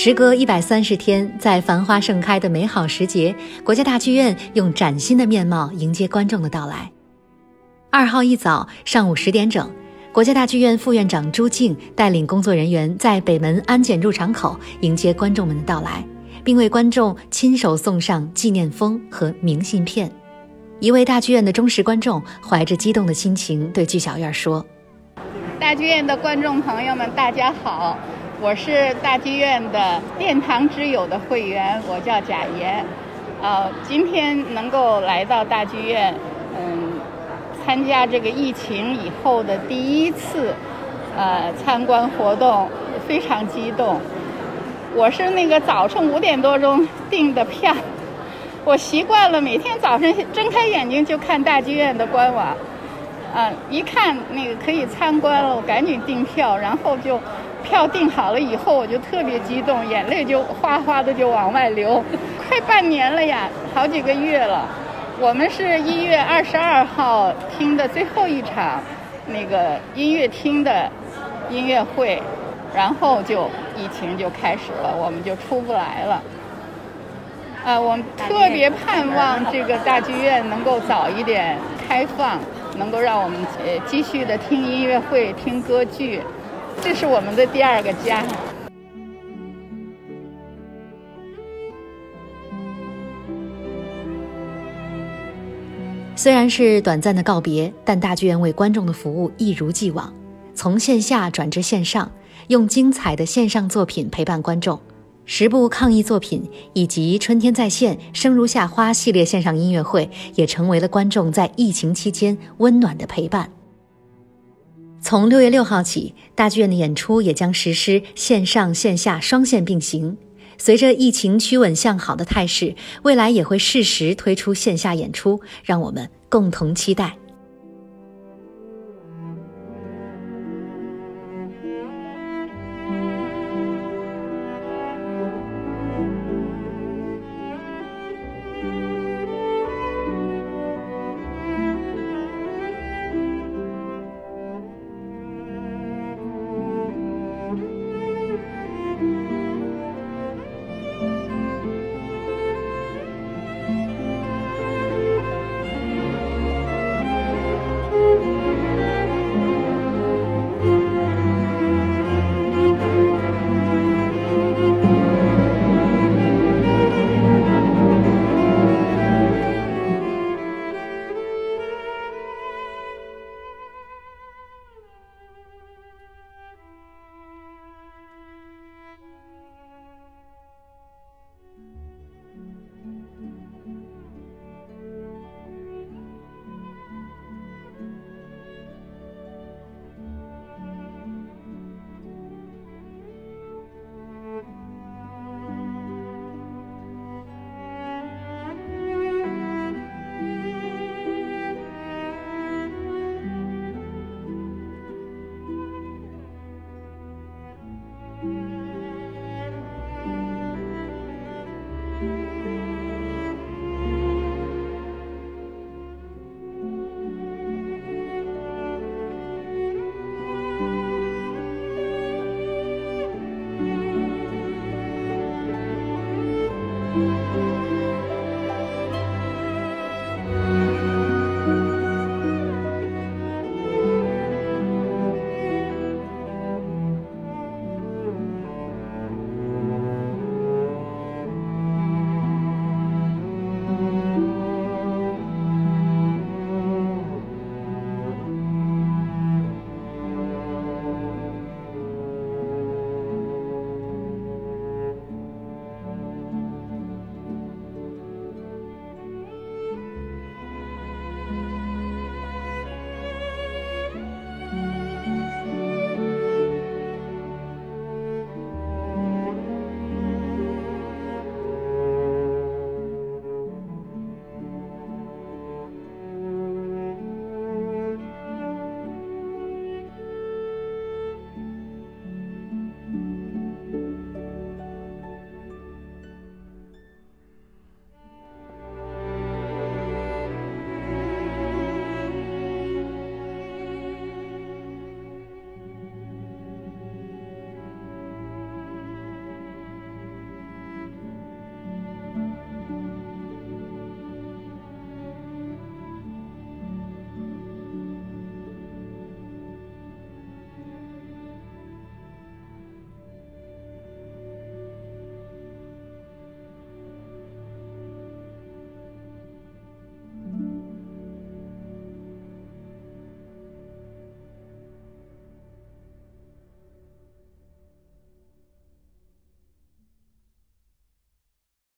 时隔一百三十天，在繁花盛开的美好时节，国家大剧院用崭新的面貌迎接观众的到来。二号一早上午十点整，国家大剧院副院长朱静带领工作人员在北门安检入场口迎接观众们的到来，并为观众亲手送上纪念封和明信片。一位大剧院的忠实观众怀着激动的心情对剧小院说：“大剧院的观众朋友们，大家好。”我是大剧院的殿堂之友的会员，我叫贾岩，呃，今天能够来到大剧院，嗯，参加这个疫情以后的第一次，呃，参观活动，非常激动。我是那个早晨五点多钟订的票，我习惯了每天早晨睁开眼睛就看大剧院的官网，啊，一看那个可以参观了，我赶紧订票，然后就。票订好了以后，我就特别激动，眼泪就哗哗的就往外流。快半年了呀，好几个月了。我们是一月二十二号听的最后一场那个音乐厅的音乐会，然后就疫情就开始了，我们就出不来了。啊，我们特别盼望这个大剧院能够早一点开放，能够让我们呃继续的听音乐会、听歌剧。这是我们的第二个家。虽然是短暂的告别，但大剧院为观众的服务一如既往，从线下转至线上，用精彩的线上作品陪伴观众。十部抗疫作品以及《春天在线》《生如夏花》系列线上音乐会，也成为了观众在疫情期间温暖的陪伴。从六月六号起，大剧院的演出也将实施线上线下双线并行。随着疫情趋稳向好的态势，未来也会适时推出线下演出，让我们共同期待。